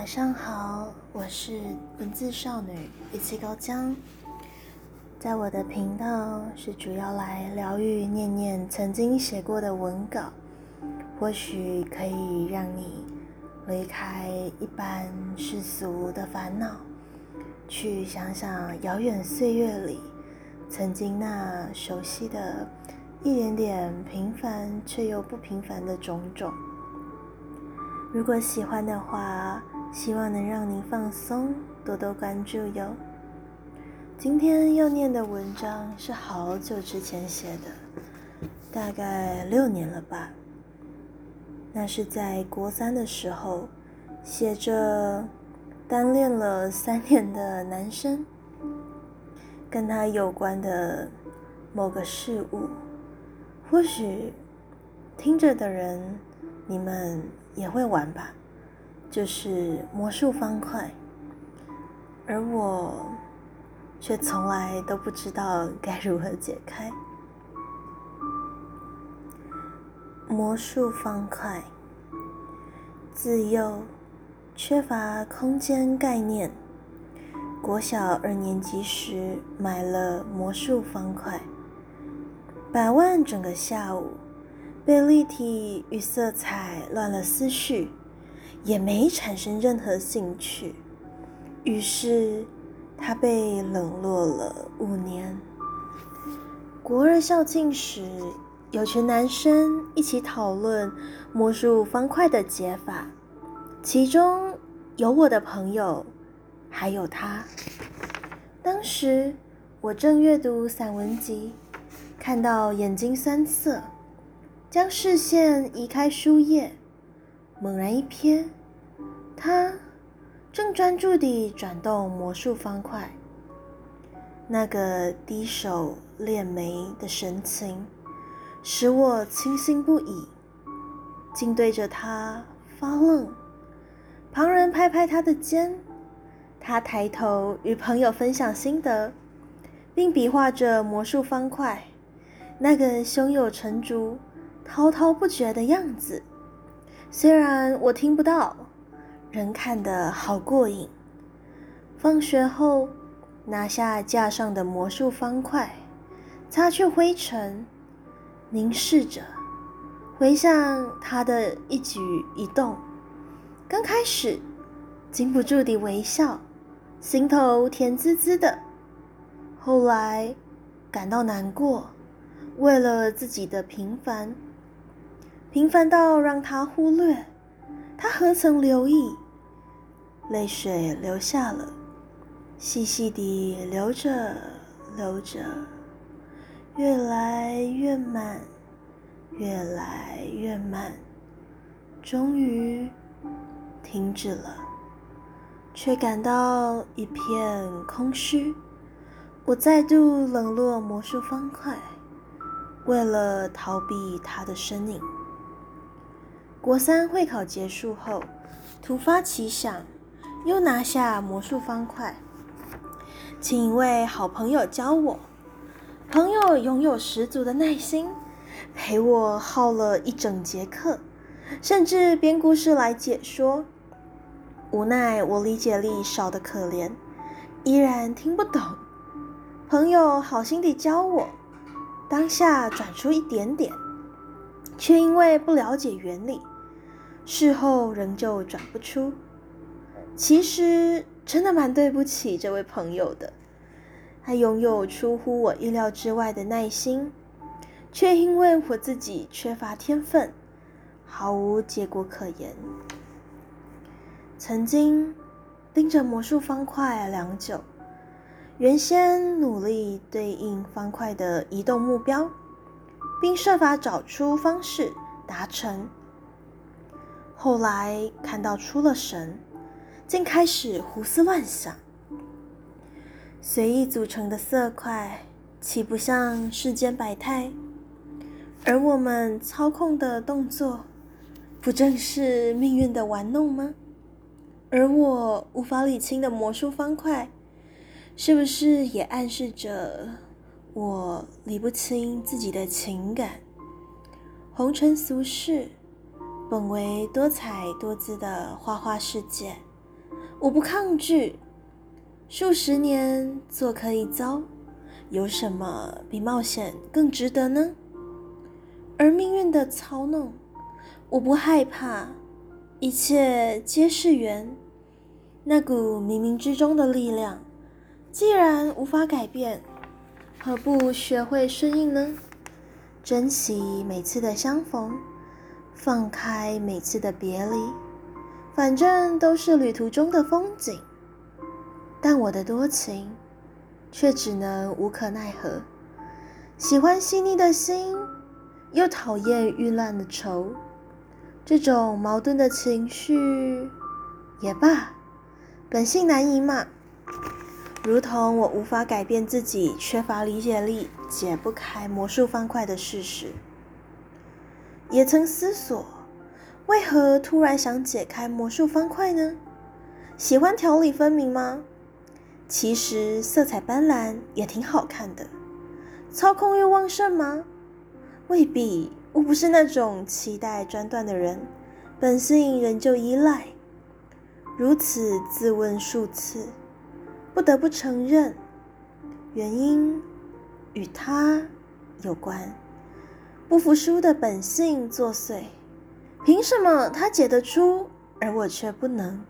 晚上好，我是文字少女一气高江，在我的频道是主要来疗愈念念曾经写过的文稿，或许可以让你离开一般世俗的烦恼，去想想遥远岁月里曾经那熟悉的一点点平凡却又不平凡的种种。如果喜欢的话，希望能让您放松，多多关注哟。今天要念的文章是好久之前写的，大概六年了吧。那是在国三的时候，写着单恋了三年的男生，跟他有关的某个事物。或许听着的人，你们。也会玩吧，就是魔术方块，而我却从来都不知道该如何解开魔术方块。自幼缺乏空间概念，国小二年级时买了魔术方块，百万整个下午。被立体与色彩乱了思绪，也没产生任何兴趣。于是，他被冷落了五年。国二校庆时，有群男生一起讨论魔术方块的解法，其中有我的朋友，还有他。当时我正阅读散文集，看到眼睛酸涩。将视线移开书页，猛然一瞥，他正专注地转动魔术方块。那个低手敛眉的神情，使我倾心不已，竟对着他发愣。旁人拍拍他的肩，他抬头与朋友分享心得，并比划着魔术方块。那个胸有成竹。滔滔不绝的样子，虽然我听不到，仍看得好过瘾。放学后，拿下架上的魔术方块，擦去灰尘，凝视着，回想他的一举一动。刚开始，禁不住地微笑，心头甜滋滋的。后来，感到难过，为了自己的平凡。平凡到让他忽略，他何曾留意？泪水流下了，细细地流着，流着，越来越慢，越来越慢，终于停止了，却感到一片空虚。我再度冷落魔术方块，为了逃避他的身影。国三会考结束后，突发奇想，又拿下魔术方块，请一位好朋友教我。朋友拥有十足的耐心，陪我耗了一整节课，甚至编故事来解说。无奈我理解力少得可怜，依然听不懂。朋友好心地教我，当下转出一点点，却因为不了解原理。事后仍旧转不出，其实真的蛮对不起这位朋友的。他拥有出乎我意料之外的耐心，却因为我自己缺乏天分，毫无结果可言。曾经盯着魔术方块良久，原先努力对应方块的移动目标，并设法找出方式达成。后来看到出了神，竟开始胡思乱想。随意组成的色块，岂不像世间百态？而我们操控的动作，不正是命运的玩弄吗？而我无法理清的魔术方块，是不是也暗示着我理不清自己的情感？红尘俗世。本为多彩多姿的花花世界，我不抗拒。数十年做可以遭，有什么比冒险更值得呢？而命运的操弄，我不害怕，一切皆是缘。那股冥冥之中的力量，既然无法改变，何不学会顺应呢？珍惜每次的相逢，放开每次的别离，反正都是旅途中的风景。但我的多情，却只能无可奈何。喜欢细腻的心，又讨厌郁乱的愁。这种矛盾的情绪，也罢，本性难移嘛。如同我无法改变自己缺乏理解力，解不开魔术方块的事实。也曾思索，为何突然想解开魔术方块呢？喜欢条理分明吗？其实色彩斑斓也挺好看的，操控欲旺盛吗？未必，我不是那种期待专断的人，本性仍旧依赖。如此自问数次，不得不承认，原因与他有关。不服输的本性作祟，凭什么他解得出，而我却不能？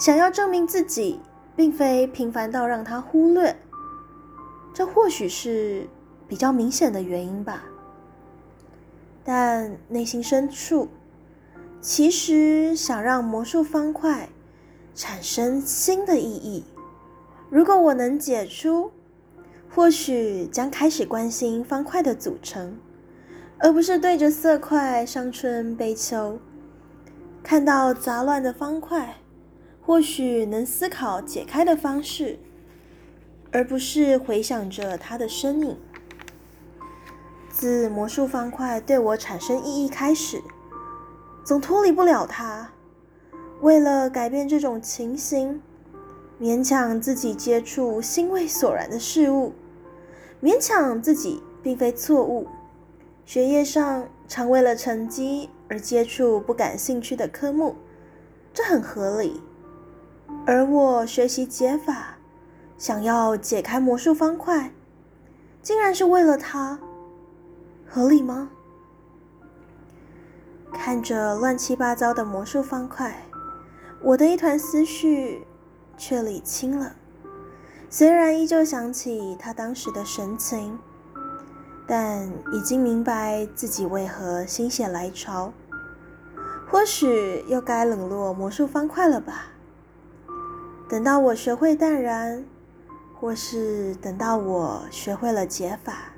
想要证明自己。并非平凡到让他忽略，这或许是比较明显的原因吧。但内心深处，其实想让魔术方块产生新的意义。如果我能解出，或许将开始关心方块的组成，而不是对着色块伤春悲秋，看到杂乱的方块。或许能思考解开的方式，而不是回想着它的身影。自魔术方块对我产生意义开始，总脱离不了它。为了改变这种情形，勉强自己接触心味索然的事物，勉强自己并非错误。学业上常为了成绩而接触不感兴趣的科目，这很合理。而我学习解法，想要解开魔术方块，竟然是为了他，合理吗？看着乱七八糟的魔术方块，我的一团思绪却理清了。虽然依旧想起他当时的神情，但已经明白自己为何心血来潮。或许又该冷落魔术方块了吧。等到我学会淡然，或是等到我学会了解法，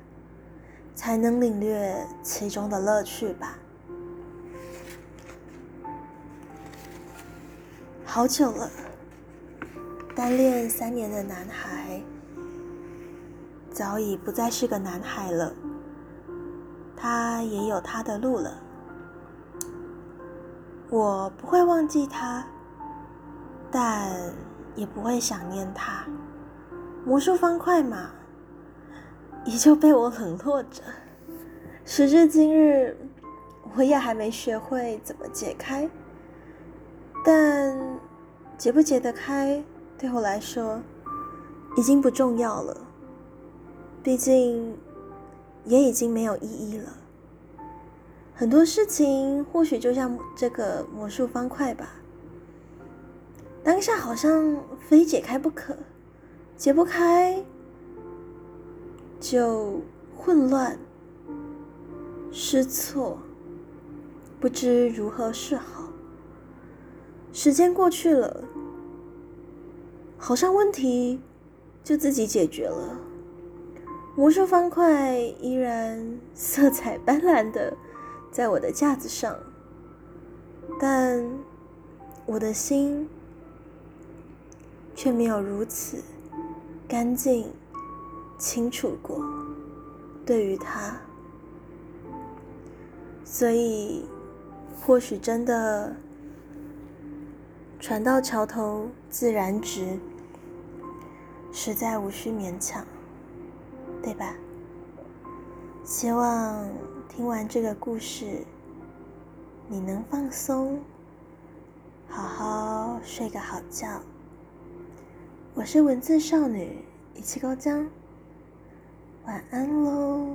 才能领略其中的乐趣吧。好久了，单恋三年的男孩，早已不再是个男孩了。他也有他的路了。我不会忘记他，但。也不会想念他，魔术方块嘛，依旧被我冷落着。时至今日，我也还没学会怎么解开。但解不解得开，对我来说已经不重要了。毕竟，也已经没有意义了。很多事情，或许就像这个魔术方块吧。当下好像非解开不可，解不开就混乱、失措，不知如何是好。时间过去了，好像问题就自己解决了。魔术方块依然色彩斑斓的在我的架子上，但我的心。却没有如此干净、清楚过。对于他，所以或许真的船到桥头自然直，实在无需勉强，对吧？希望听完这个故事，你能放松，好好。睡个好觉。我是文字少女一七高江，晚安喽。